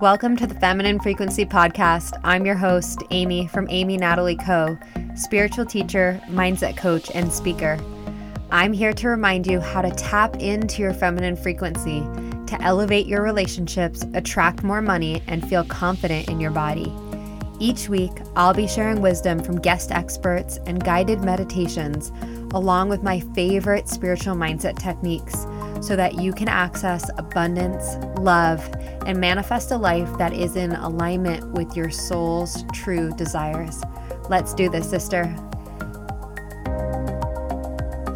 Welcome to the Feminine Frequency Podcast. I'm your host, Amy from Amy Natalie Co., spiritual teacher, mindset coach, and speaker. I'm here to remind you how to tap into your feminine frequency to elevate your relationships, attract more money, and feel confident in your body. Each week, I'll be sharing wisdom from guest experts and guided meditations, along with my favorite spiritual mindset techniques so that you can access abundance, love, and manifest a life that is in alignment with your soul's true desires. Let's do this, sister.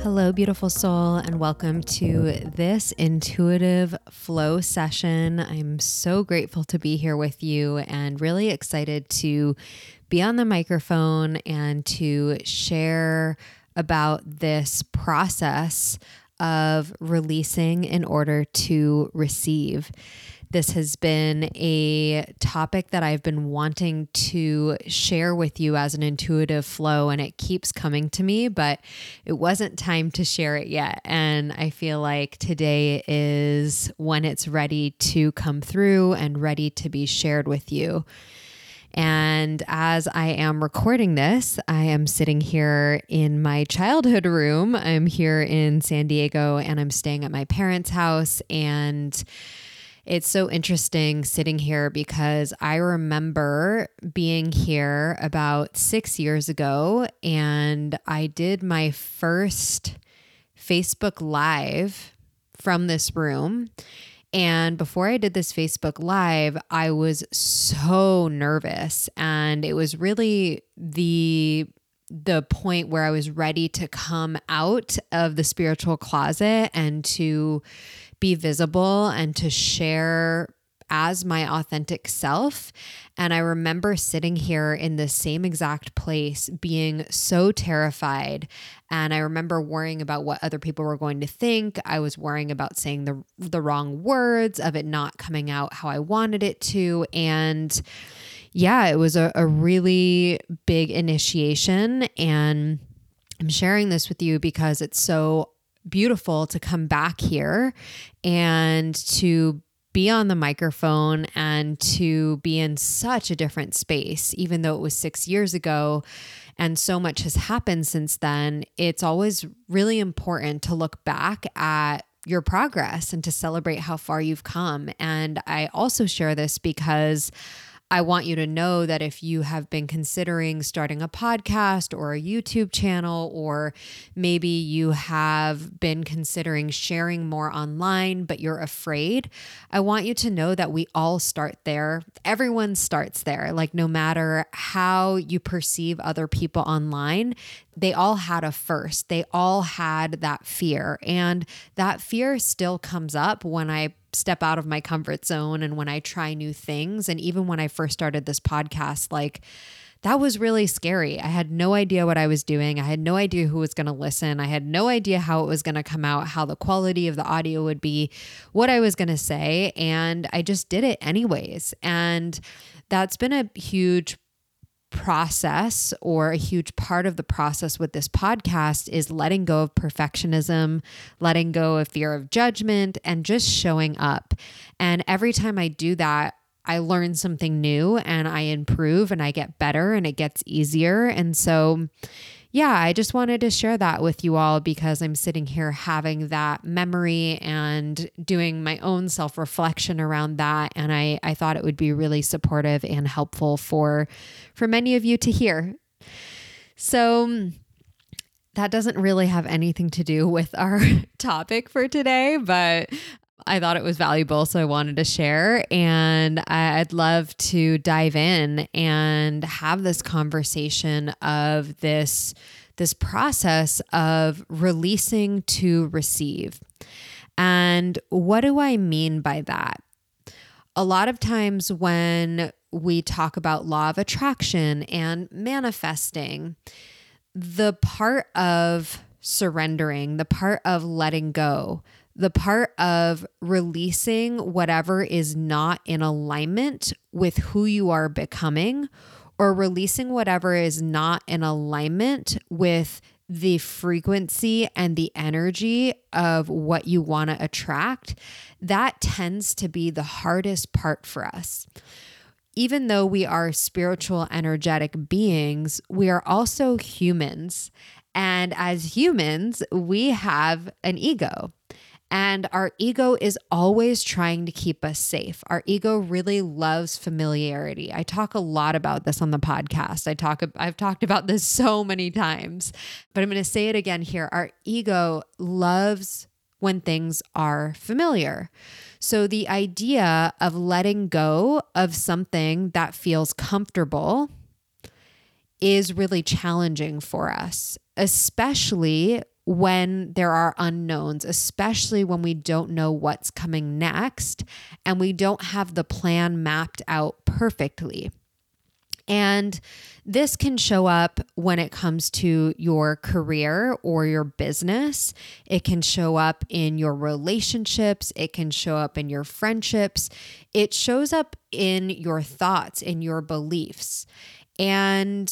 Hello, beautiful soul, and welcome to this intuitive flow session. I'm so grateful to be here with you and really excited to be on the microphone and to share about this process of releasing in order to receive. This has been a topic that I've been wanting to share with you as an intuitive flow, and it keeps coming to me, but it wasn't time to share it yet. And I feel like today is when it's ready to come through and ready to be shared with you. And as I am recording this, I am sitting here in my childhood room. I'm here in San Diego and I'm staying at my parents' house. And it's so interesting sitting here because I remember being here about six years ago and I did my first Facebook Live from this room. And before I did this Facebook Live, I was so nervous. And it was really the the point where I was ready to come out of the spiritual closet and to be visible and to share as my authentic self. And I remember sitting here in the same exact place being so terrified. And I remember worrying about what other people were going to think. I was worrying about saying the, the wrong words, of it not coming out how I wanted it to. And yeah, it was a, a really big initiation. And I'm sharing this with you because it's so beautiful to come back here and to be on the microphone and to be in such a different space, even though it was six years ago and so much has happened since then, it's always really important to look back at your progress and to celebrate how far you've come. And I also share this because I want you to know that if you have been considering starting a podcast or a YouTube channel, or maybe you have been considering sharing more online, but you're afraid, I want you to know that we all start there. Everyone starts there. Like, no matter how you perceive other people online, they all had a first. They all had that fear. And that fear still comes up when I step out of my comfort zone and when I try new things. And even when I first started this podcast, like, that was really scary. I had no idea what I was doing. I had no idea who was going to listen. I had no idea how it was going to come out, how the quality of the audio would be, what I was going to say. And I just did it anyways. And that's been a huge process or a huge part of the process with this podcast is letting go of perfectionism, letting go of fear of judgment, and just showing up. And every time I do that, I learn something new and I improve and I get better and it gets easier. And so, yeah, I just wanted to share that with you all because I'm sitting here having that memory and doing my own self reflection around that. And I, I thought it would be really supportive and helpful for, for many of you to hear. So, um, that doesn't really have anything to do with our topic for today, but I thought it was valuable, so I wanted to share. And I'd love to dive in and have this conversation of this, this process of releasing to receive. And what do I mean by that? A lot of times when we talk about law of attraction and manifesting, the part of surrendering, the part of letting go, the part of releasing whatever is not in alignment with who you are becoming or releasing whatever is not in alignment with the frequency and the energy of what you want to attract, that tends to be the hardest part for us. Even though we are spiritual, energetic beings, we are also humans. And as humans, we have an ego. And our ego is always trying to keep us safe. Our ego really loves familiarity. I talk a lot about this on the podcast. I talk I've talked about this so many times, but I'm going to say it again here. Our ego loves when things are familiar. So the idea of letting go of something that feels comfortable is really challenging for us, especially when there are unknowns, especially when we don't know what's coming next and we don't have the plan mapped out perfectly. And this can show up when it comes to your career or your business. It can show up in your relationships. It can show up in your friendships. It shows up in your thoughts, in your beliefs. And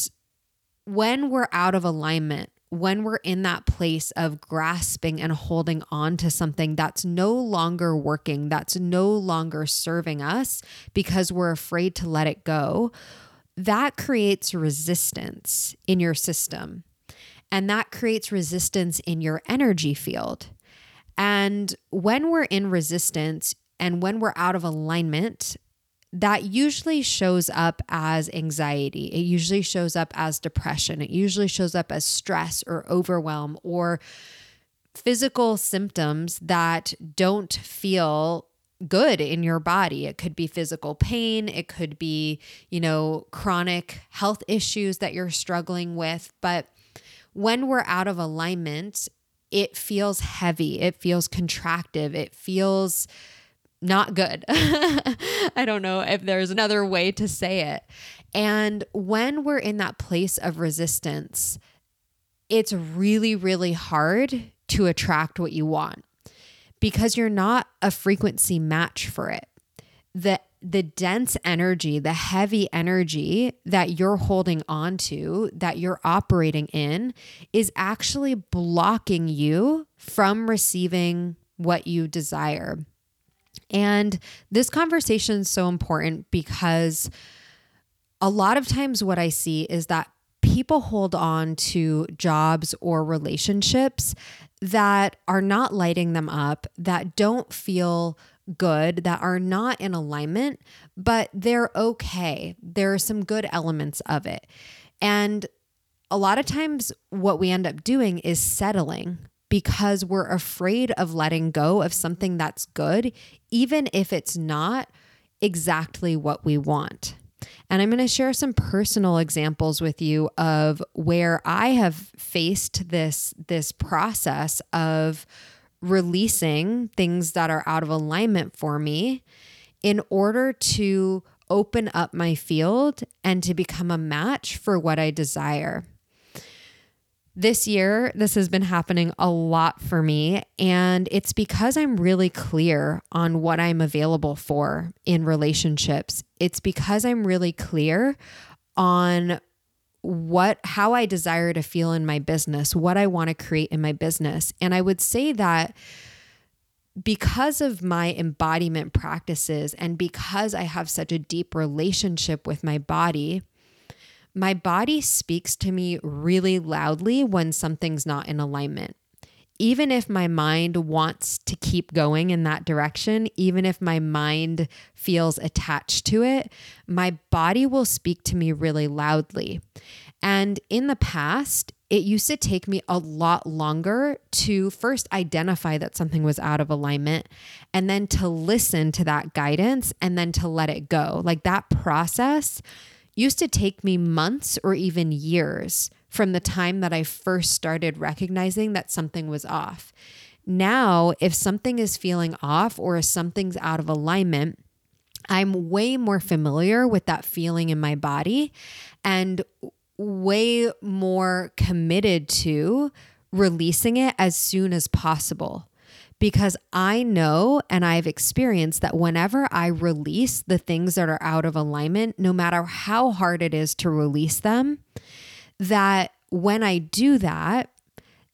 when we're out of alignment when we're in that place of grasping and holding on to something that's no longer working, that's no longer serving us because we're afraid to let it go, that creates resistance in your system. And that creates resistance in your energy field. And when we're in resistance and when we're out of alignment, that usually shows up as anxiety. It usually shows up as depression. It usually shows up as stress or overwhelm or physical symptoms that don't feel good in your body. It could be physical pain, it could be, you know, chronic health issues that you're struggling with, but when we're out of alignment, it feels heavy, it feels contractive, it feels not good. I don't know if there's another way to say it. And when we're in that place of resistance, it's really, really hard to attract what you want because you're not a frequency match for it. The the dense energy, the heavy energy that you're holding on to, that you're operating in, is actually blocking you from receiving what you desire. And this conversation is so important because a lot of times what I see is that people hold on to jobs or relationships that are not lighting them up, that don't feel good, that are not in alignment, but they're okay. There are some good elements of it. And a lot of times, what we end up doing is settling because we're afraid of letting go of something that's good, even if it's not exactly what we want. And I'm going to share some personal examples with you of where I have faced this this process of releasing things that are out of alignment for me in order to open up my field and to become a match for what I desire. This year, this has been happening a lot for me, and it's because I'm really clear on what I'm available for in relationships. It's because I'm really clear on what how I desire to feel in my business, what I want to create in my business. And I would say that because of my embodiment practices and because I have such a deep relationship with my body, my body speaks to me really loudly when something's not in alignment. Even if my mind wants to keep going in that direction, even if my mind feels attached to it, my body will speak to me really loudly. And in the past, it used to take me a lot longer to first identify that something was out of alignment and then to listen to that guidance and then to let it go. Like that process used to take me months or even years from the time that I first started recognizing that something was off. Now, if something is feeling off or if something's out of alignment, I'm way more familiar with that feeling in my body and way more committed to releasing it as soon as possible because I know and I've experienced that whenever I release the things that are out of alignment, no matter how hard it is to release them, that when I do that,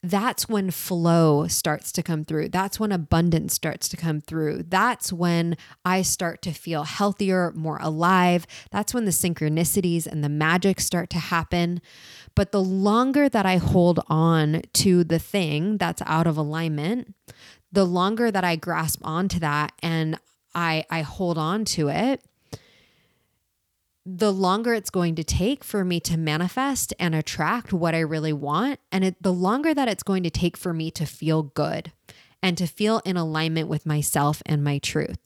that's when flow starts to come through. That's when abundance starts to come through. That's when I start to feel healthier, more alive. That's when the synchronicities and the magic start to happen. But the longer that I hold on to the thing that's out of alignment, the longer that I grasp onto that and I I hold on to it, the longer it's going to take for me to manifest and attract what I really want. And it, the longer that it's going to take for me to feel good and to feel in alignment with myself and my truth.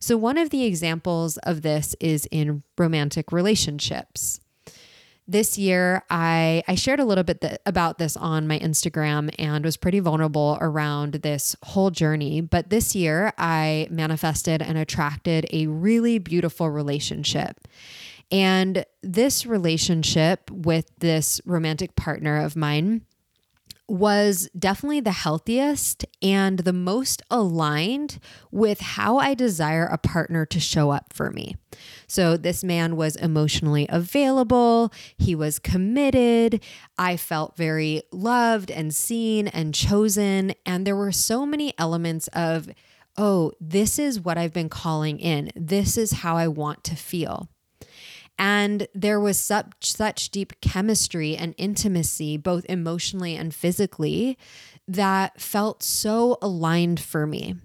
So, one of the examples of this is in romantic relationships this year I I shared a little bit th- about this on my Instagram and was pretty vulnerable around this whole journey, but this year I manifested and attracted a really beautiful relationship. And this relationship with this romantic partner of mine was definitely the healthiest and the most aligned with how I desire a partner to show up for me. So, this man was emotionally available, he was committed. I felt very loved and seen and chosen. And there were so many elements of, oh, this is what I've been calling in, this is how I want to feel. And there was such such deep chemistry and intimacy, both emotionally and physically, that felt so aligned for me.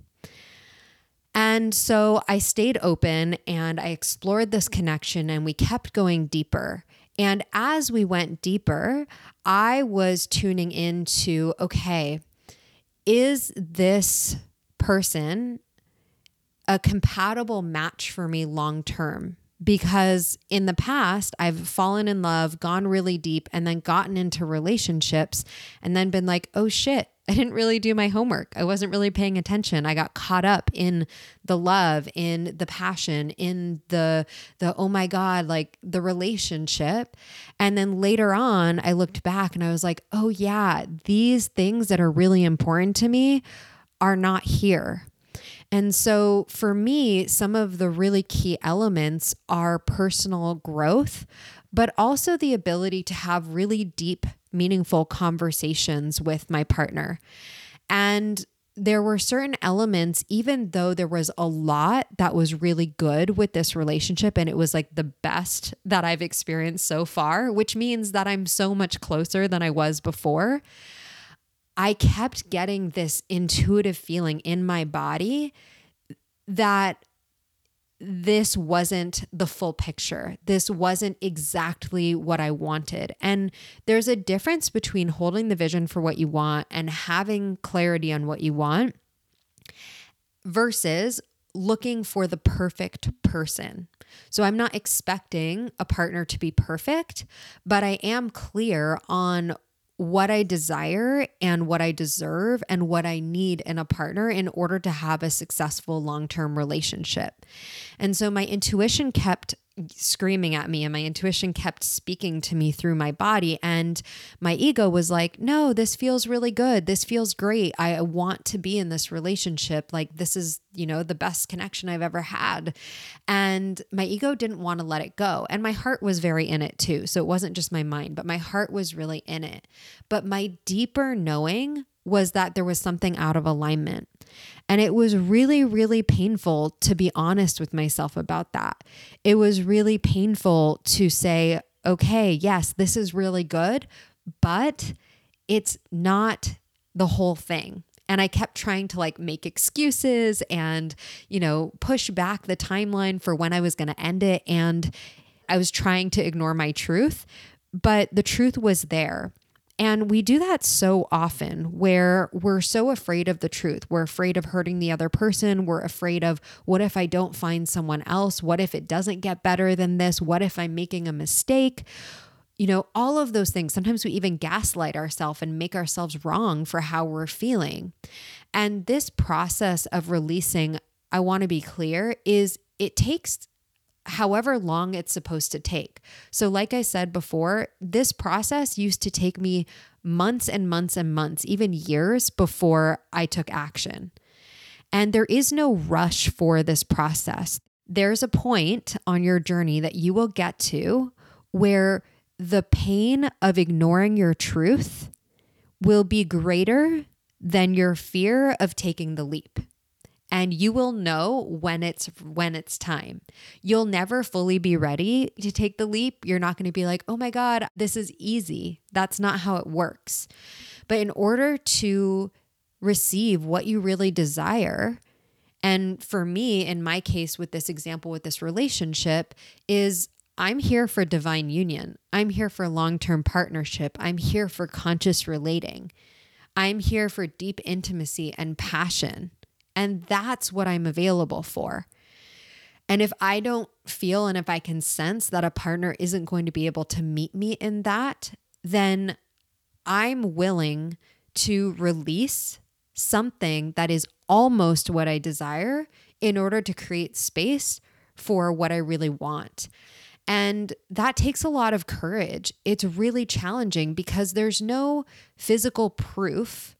And so I stayed open and I explored this connection and we kept going deeper. And as we went deeper, I was tuning into okay, is this person a compatible match for me long term? Because in the past I've fallen in love, gone really deep, and then gotten into relationships and then been like, oh shit, I didn't really do my homework. I wasn't really paying attention. I got caught up in the love, in the passion, in the the oh my god, like the relationship. And then later on, I looked back and I was like, "Oh yeah, these things that are really important to me are not here." And so for me, some of the really key elements are personal growth, but also the ability to have really deep, meaningful conversations with my partner. And there were certain elements, even though there was a lot that was really good with this relationship, and it was like the best that I've experienced so far, which means that I'm so much closer than I was before. I kept getting this intuitive feeling in my body that this wasn't the full picture. This wasn't exactly what I wanted. And there's a difference between holding the vision for what you want and having clarity on what you want versus looking for the perfect person. So I'm not expecting a partner to be perfect, but I am clear on what I desire and what I deserve and what I need in a partner in order to have a successful long term relationship. And so my intuition kept screaming at me and my intuition kept speaking to me through my body and my ego was like no this feels really good. This feels great. I want to be in this relationship. Like this is you know the best connection i've ever had. And my ego didn't want to let it go and my heart was very in it too. So it wasn't just my mind but my heart was really in it. But my deeper knowing was that there was something out of alignment and it was really, really painful to be honest with myself about that. It was really painful to say, okay, yes, this is really good, but it's not the whole thing. And I kept trying to like make excuses and, you know, push back the timeline for when I was going to end it. And I was trying to ignore my truth, but the truth was there. And we do that so often where we're so afraid of the truth. We're afraid of hurting the other person. We're afraid of what if I don't find someone else? What if it doesn't get better than this? What if I'm making a mistake? You know, all of those things. Sometimes we even gaslight ourselves and make ourselves wrong for how we're feeling. And this process of releasing, I want to be clear, is it takes however long it's supposed to take. So, like I said before, this process used to take me months and months and months, even years before I took action. And there is no rush for this process. There's a point on your journey that you will get to where the pain of ignoring your truth will be greater than your fear of taking the leap and you will know when it's when it's time. You'll never fully be ready to take the leap. You're not going to be like, "Oh my god, this is easy." That's not how it works. But in order to receive what you really desire, and for me, in my case with this example with this relationship is I'm here for divine union. I'm here for long term partnership. I'm here for conscious relating. I'm here for deep intimacy and passion. And that's what I'm available for. And if I don't feel and if I can sense that a partner isn't going to be able to meet me in that, then I'm willing to release something that is almost what I desire in order to create space for what I really want. And that takes a lot of courage. It's really challenging because there's no physical proof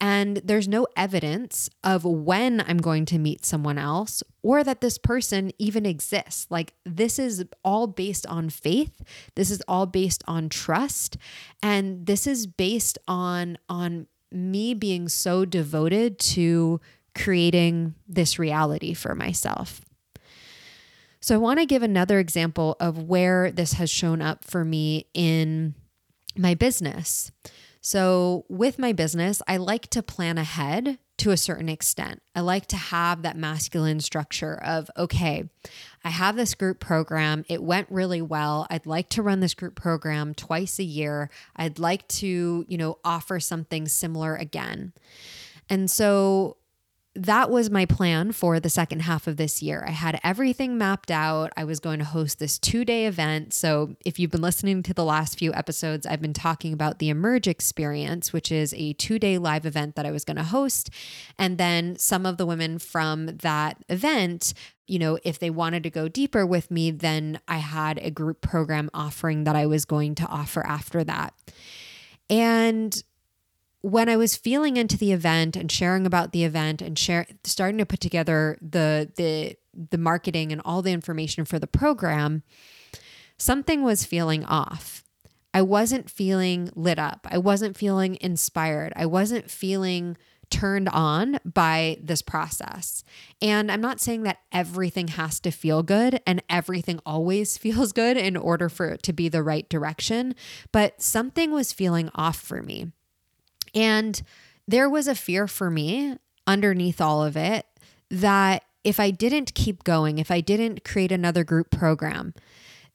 and there's no evidence of when I'm going to meet someone else or that this person even exists. Like, this is all based on faith. This is all based on trust. And this is based on, on me being so devoted to creating this reality for myself. So, I want to give another example of where this has shown up for me in my business. So, with my business, I like to plan ahead to a certain extent. I like to have that masculine structure of, okay, I have this group program. It went really well. I'd like to run this group program twice a year. I'd like to, you know, offer something similar again. And so that was my plan for the second half of this year. I had everything mapped out. I was going to host this two day event. So, if you've been listening to the last few episodes, I've been talking about the Emerge experience, which is a two day live event that I was going to host. And then some of the women from that event you know, if they wanted to go deeper with me, then I had a group program offering that I was going to offer after that. And when I was feeling into the event and sharing about the event and share starting to put together the the the marketing and all the information for the program, something was feeling off. I wasn't feeling lit up. I wasn't feeling inspired. I wasn't feeling turned on by this process. And I'm not saying that everything has to feel good and everything always feels good in order for it to be the right direction, but something was feeling off for me. And there was a fear for me underneath all of it that if I didn't keep going, if I didn't create another group program,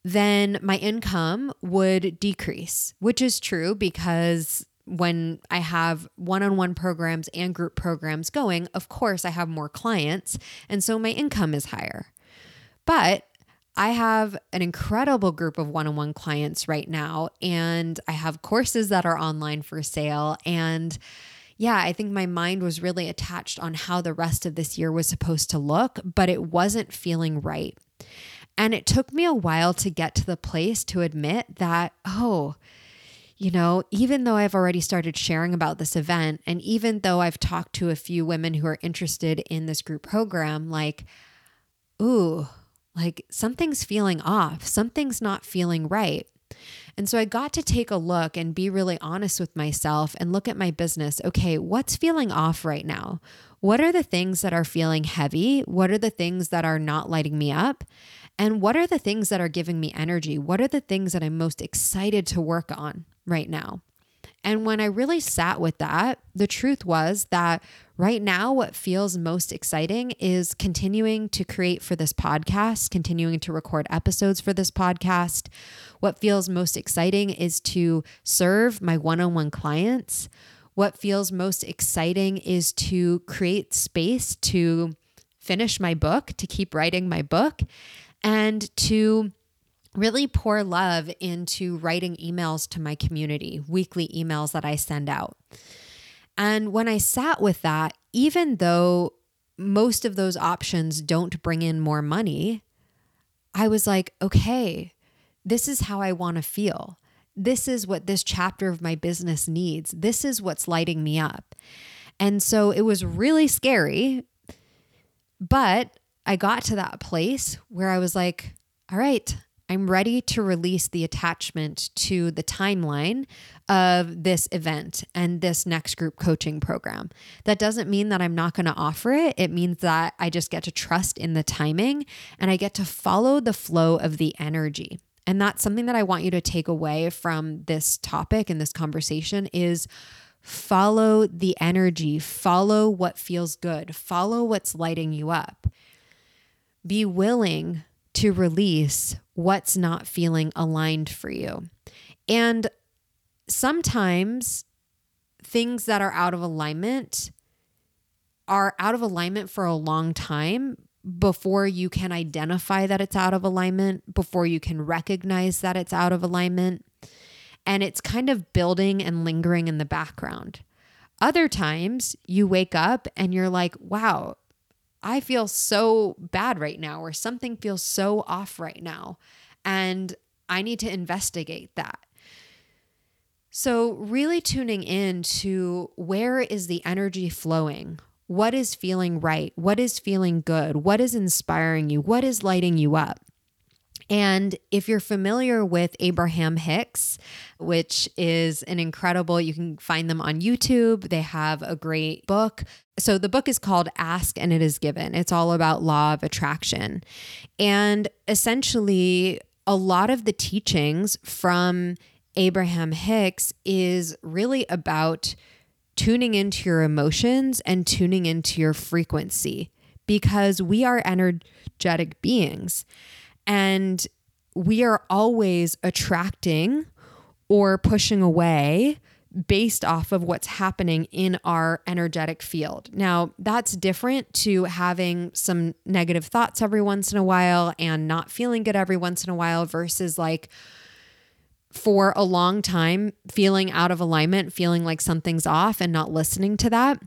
then my income would decrease, which is true because when I have one on one programs and group programs going, of course, I have more clients. And so my income is higher. But I have an incredible group of one on one clients right now, and I have courses that are online for sale. And yeah, I think my mind was really attached on how the rest of this year was supposed to look, but it wasn't feeling right. And it took me a while to get to the place to admit that, oh, you know, even though I've already started sharing about this event, and even though I've talked to a few women who are interested in this group program, like, ooh, like something's feeling off, something's not feeling right. And so I got to take a look and be really honest with myself and look at my business. Okay, what's feeling off right now? What are the things that are feeling heavy? What are the things that are not lighting me up? And what are the things that are giving me energy? What are the things that I'm most excited to work on right now? And when I really sat with that, the truth was that right now, what feels most exciting is continuing to create for this podcast, continuing to record episodes for this podcast. What feels most exciting is to serve my one on one clients. What feels most exciting is to create space to finish my book, to keep writing my book, and to really pour love into writing emails to my community, weekly emails that I send out. And when I sat with that, even though most of those options don't bring in more money, I was like, okay, this is how I want to feel. This is what this chapter of my business needs. This is what's lighting me up. And so it was really scary. But I got to that place where I was like, all right, I'm ready to release the attachment to the timeline of this event and this next group coaching program. That doesn't mean that I'm not going to offer it. It means that I just get to trust in the timing and I get to follow the flow of the energy. And that's something that I want you to take away from this topic and this conversation is follow the energy, follow what feels good, follow what's lighting you up. Be willing to release what's not feeling aligned for you. And sometimes things that are out of alignment are out of alignment for a long time before you can identify that it's out of alignment, before you can recognize that it's out of alignment. And it's kind of building and lingering in the background. Other times you wake up and you're like, wow, I feel so bad right now, or something feels so off right now. And I need to investigate that. So, really tuning in to where is the energy flowing? What is feeling right? What is feeling good? What is inspiring you? What is lighting you up? And if you're familiar with Abraham Hicks, which is an incredible, you can find them on YouTube. They have a great book. So the book is called Ask and It Is Given. It's all about law of attraction. And essentially, a lot of the teachings from Abraham Hicks is really about tuning into your emotions and tuning into your frequency because we are energetic beings. And we are always attracting or pushing away based off of what's happening in our energetic field. Now, that's different to having some negative thoughts every once in a while and not feeling good every once in a while versus like for a long time feeling out of alignment, feeling like something's off and not listening to that.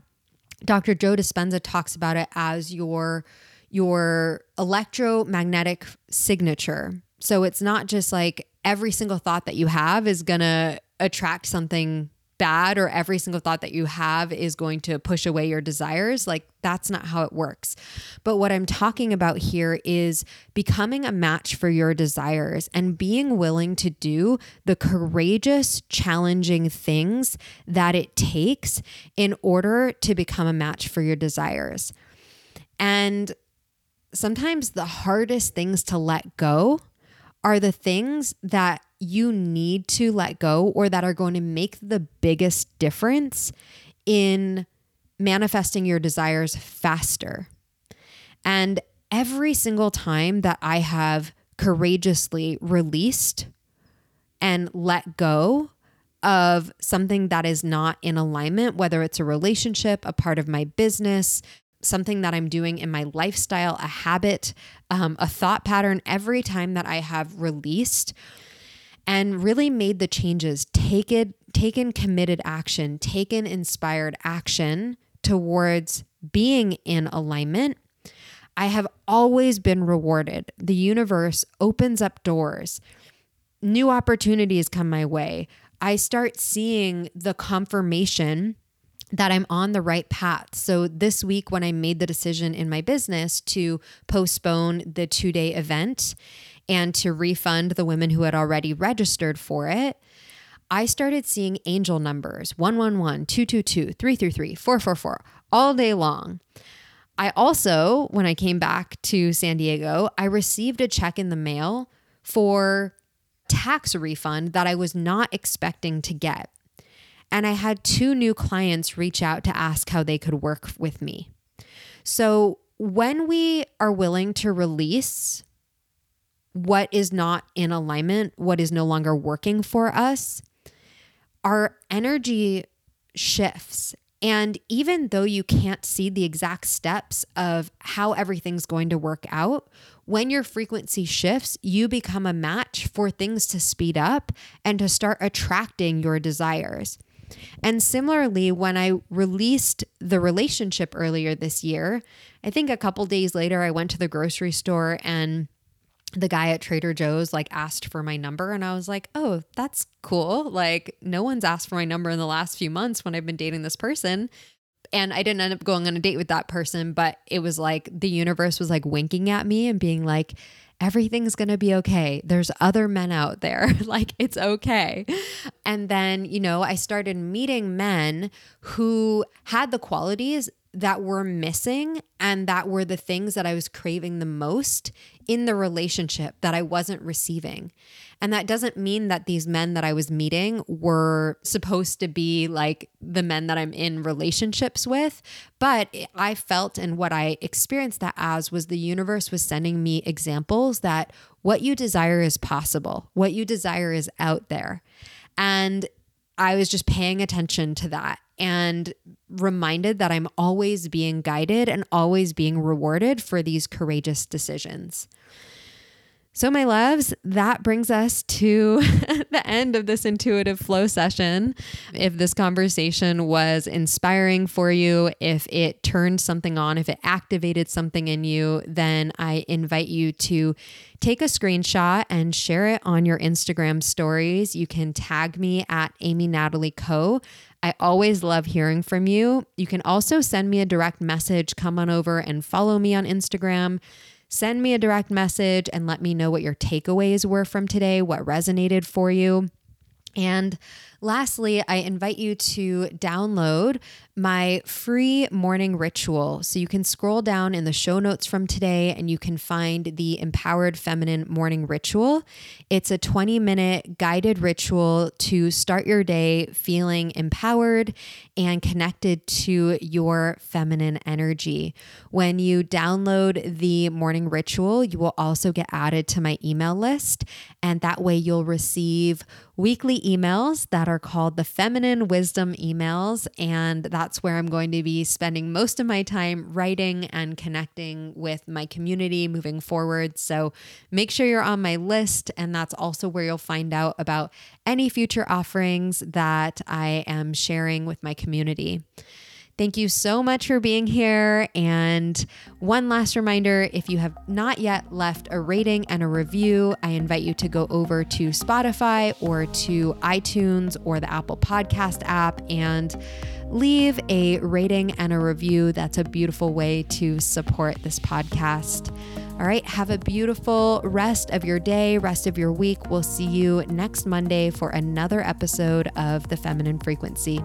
Dr. Joe Dispenza talks about it as your your electromagnetic signature. So it's not just like every single thought that you have is going to attract something bad or every single thought that you have is going to push away your desires. Like that's not how it works. But what I'm talking about here is becoming a match for your desires and being willing to do the courageous, challenging things that it takes in order to become a match for your desires. And sometimes the hardest things to let go are the things that you need to let go or that are going to make the biggest difference in manifesting your desires faster. And every single time that I have courageously released and let go of something that is not in alignment, whether it's a relationship, a part of my business, something that I'm doing in my lifestyle, a habit, um, a thought pattern, every time that I have released and really made the changes, taken, taken committed action, taken inspired action towards being in alignment, I have always been rewarded. The universe opens up doors, new opportunities come my way. I start seeing the confirmation that I'm on the right path. So this week, when I made the decision in my business to postpone the two day event and to refund the women who had already registered for it, I started seeing angel numbers 111, 222, 333, 444 all day long. I also, when I came back to San Diego, I received a check in the mail for tax refund that I was not expecting to get. And I had two new clients reach out to ask how they could work with me. So when we are willing to release what is not in alignment, what is no longer working for us, our energy shifts. And even though you can't see the exact steps of how everything's going to work out, when your frequency shifts, you become a match for things to speed up and to start attracting your desires. And similarly, when I released the relationship earlier this year, I think a couple days later, I went to the grocery store and the guy at Trader Joe's like asked for my number and I was like, "Oh, that's cool. Like no one's asked for my number in the last few months when I've been dating this person." And I didn't end up going on a date with that person, but it was like the universe was like winking at me and being like, everything's going to be okay. There's other men out there. like, it's okay. And then, you know, I started meeting men who had the qualities that were missing and that were the things that I was craving the most in the relationship that I wasn't receiving. And that doesn't mean that these men that I was meeting were supposed to be like the men that I'm in relationships with. But I felt and what I experienced that as was the universe was sending me examples that what you desire is possible, what you desire is out there. And I was just paying attention to that and reminded that I'm always being guided and always being rewarded for these courageous decisions. So, my loves, that brings us to the end of this intuitive flow session. If this conversation was inspiring for you, if it turned something on, if it activated something in you, then I invite you to take a screenshot and share it on your Instagram stories. You can tag me at Amy Natalie Co. I always love hearing from you. You can also send me a direct message. Come on over and follow me on Instagram send me a direct message and let me know what your takeaways were from today, what resonated for you. And lastly, I invite you to download my free morning ritual. So you can scroll down in the show notes from today and you can find the Empowered Feminine Morning Ritual. It's a 20 minute guided ritual to start your day feeling empowered and connected to your feminine energy. When you download the morning ritual, you will also get added to my email list. And that way you'll receive weekly emails that are called the Feminine Wisdom emails. And that's where I'm going to be spending most of my time writing and connecting with my community moving forward. So make sure you're on my list, and that's also where you'll find out about any future offerings that I am sharing with my community. Thank you so much for being here. And one last reminder if you have not yet left a rating and a review, I invite you to go over to Spotify or to iTunes or the Apple Podcast app and leave a rating and a review. That's a beautiful way to support this podcast. All right, have a beautiful rest of your day, rest of your week. We'll see you next Monday for another episode of The Feminine Frequency.